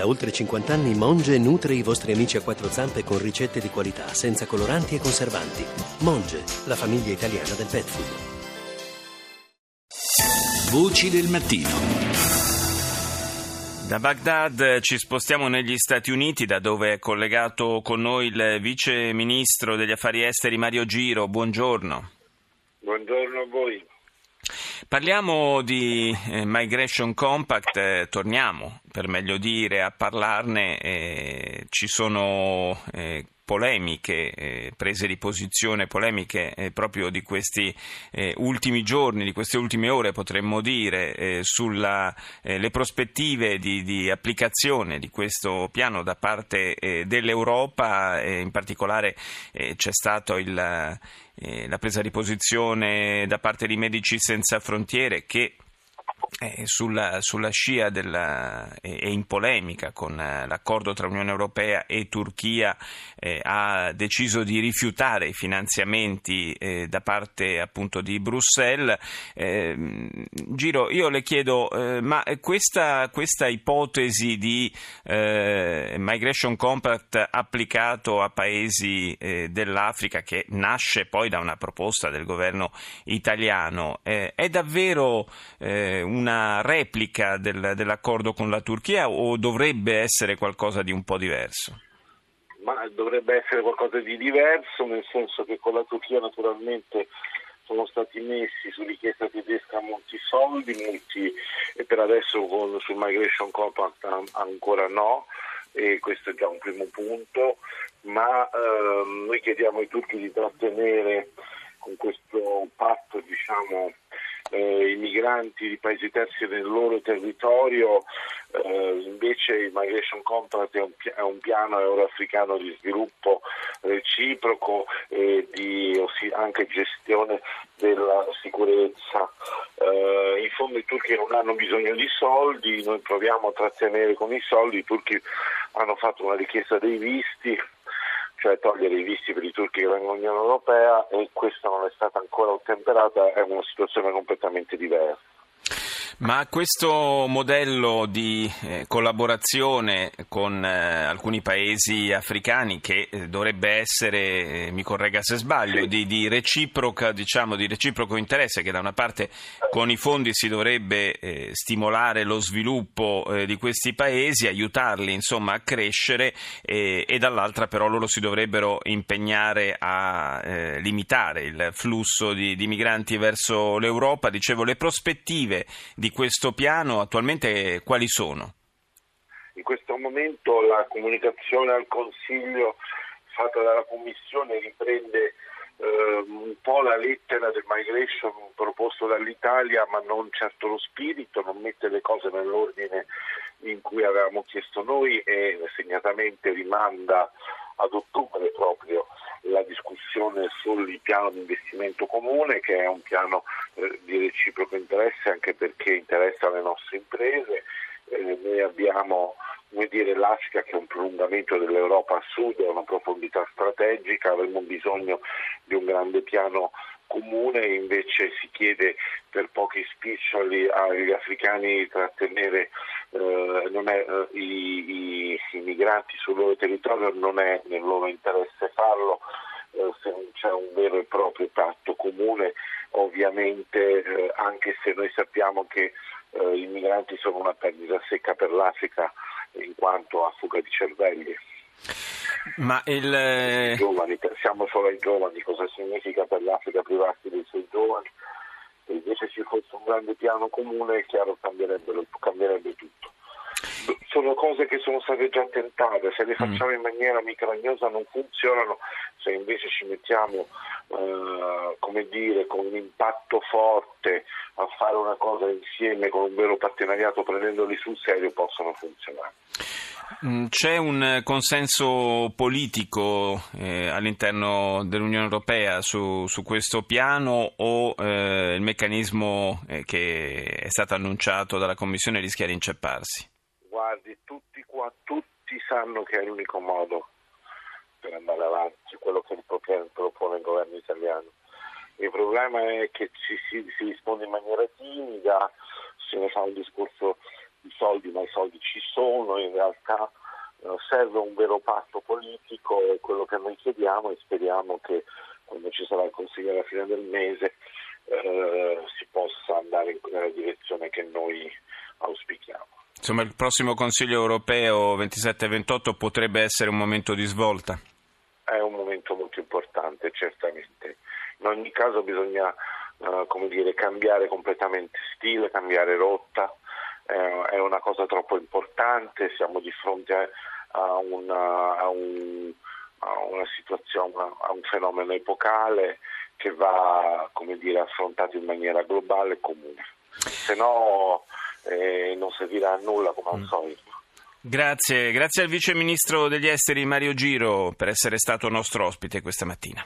Da oltre 50 anni Monge nutre i vostri amici a quattro zampe con ricette di qualità, senza coloranti e conservanti. Monge, la famiglia italiana del pet food. Voci del mattino. Da Baghdad ci spostiamo negli Stati Uniti, da dove è collegato con noi il vice ministro degli affari esteri Mario Giro. Buongiorno. Buongiorno a voi. Parliamo di eh, Migration Compact, eh, torniamo per meglio dire a parlarne, eh, ci sono eh, polemiche, eh, prese di posizione polemiche eh, proprio di questi eh, ultimi giorni, di queste ultime ore potremmo dire, eh, sulle eh, prospettive di, di, applicazione di questo piano da parte eh, dell'Europa, in particolare c'è stata la presa di posizione da parte di Medici Senza Frontiere che eh, sulla, sulla, scia e, e, in polemica con eh, l'accordo tra Unione Europea e Turchia eh, ha deciso di rifiutare i finanziamenti eh, da parte appunto di Bruxelles. Ehm, Giro, io le chiedo, eh, ma questa, questa, ipotesi di eh, Migration Compact applicato a paesi dell'Africa che nasce poi da una proposta del governo italiano è davvero un una replica del, dell'accordo con la Turchia o dovrebbe essere qualcosa di un po' diverso? Ma dovrebbe essere qualcosa di diverso, nel senso che con la Turchia naturalmente sono stati messi su richiesta tedesca molti soldi, molti, e per adesso con, sul Migration Compact ancora no, e questo è già un primo punto, ma ehm, noi chiediamo ai turchi di trattenere con questo patto diciamo, eh, i migranti di paesi terzi nel loro territorio, eh, invece il Migration Contract è un, è un piano euroafricano di sviluppo reciproco e di anche gestione della sicurezza. Eh, in fondo i turchi non hanno bisogno di soldi, noi proviamo a trattenere con i soldi, i turchi hanno fatto una richiesta dei visti cioè togliere i visti per i turchi che vengono all'Unione Europea e questa non è stata ancora ottemperata, è una situazione completamente diversa. Ma questo modello di eh, collaborazione con eh, alcuni paesi africani che eh, dovrebbe essere, eh, mi corregga se sbaglio, di, di, diciamo, di, reciproco interesse, che da una parte con i fondi si dovrebbe eh, stimolare lo sviluppo eh, di questi paesi, aiutarli insomma, a crescere e dall'altra però loro si dovrebbero impegnare a limitare il flusso di, di migranti verso l'Europa. Dicevo, le prospettive di questo piano attualmente quali sono? In questo momento la comunicazione al Consiglio fatta dalla Commissione riprende eh, un po' la lettera del migration proposto dall'Italia, ma non certo lo spirito, non mette le cose nell'ordine in cui avevamo chiesto noi e segnatamente rimanda ad ottobre proprio la discussione sul piano di investimento comune che è un piano eh, di reciproco interesse anche perché interessa le nostre imprese. Eh, noi abbiamo come dire, l'Africa che è un prolungamento dell'Europa a sud, è una profondità strategica, avremmo bisogno di un grande piano comune, invece si chiede per pochi spiccioli agli africani di trattenere eh, è, eh, i, i, i, migranti sul loro territorio, non è nel loro interesse farlo. Eh, se non c'è un vero e proprio patto comune, ovviamente eh, anche se noi sappiamo che eh, i migranti sono una perdita secca per l'Africa in quanto a fuga di cervelli. Ma il... Eh, giovani, pensiamo solo ai giovani, cosa significa per l'Africa privarsi dei suoi giovani. Se invece ci fosse un grande piano comune, è chiaro cambierebbe, cambierebbe tutto. Sono cose che sono state già tentate, se le mm. facciamo in maniera micragnosa non funzionano, se invece ci mettiamo eh, come dire, con un impatto forte a fare una cosa insieme con un vero partenariato prendendoli sul serio possono funzionare. Mm, c'è un consenso politico eh, all'interno dell'Unione Europea su, su questo piano o eh, il meccanismo eh, che è stato annunciato dalla Commissione rischia di incepparsi? Guardi, tutti qua, tutti sanno che è l'unico modo per andare avanti, quello che propone il governo italiano. Il problema è che ci si, si risponde in maniera timida, se ne fa un discorso i soldi, ma i soldi ci sono, in realtà eh, serve un vero patto politico, è quello che noi chiediamo e speriamo che quando ci sarà il Consiglio alla fine del mese eh, si possa andare nella direzione che noi auspichiamo. Insomma, il prossimo Consiglio europeo 27 e 28 potrebbe essere un momento di svolta? È un momento molto importante, certamente. In ogni caso bisogna uh, come dire, cambiare completamente stile, cambiare rotta, eh, è una cosa troppo importante, siamo di fronte a, una, a, un, a una situazione, a un fenomeno epocale che va dire, affrontato in maniera globale e comune. Se no eh, non servirà a nulla come al mm. solito. Grazie, grazie al Vice Ministro degli Esteri Mario Giro per essere stato nostro ospite questa mattina.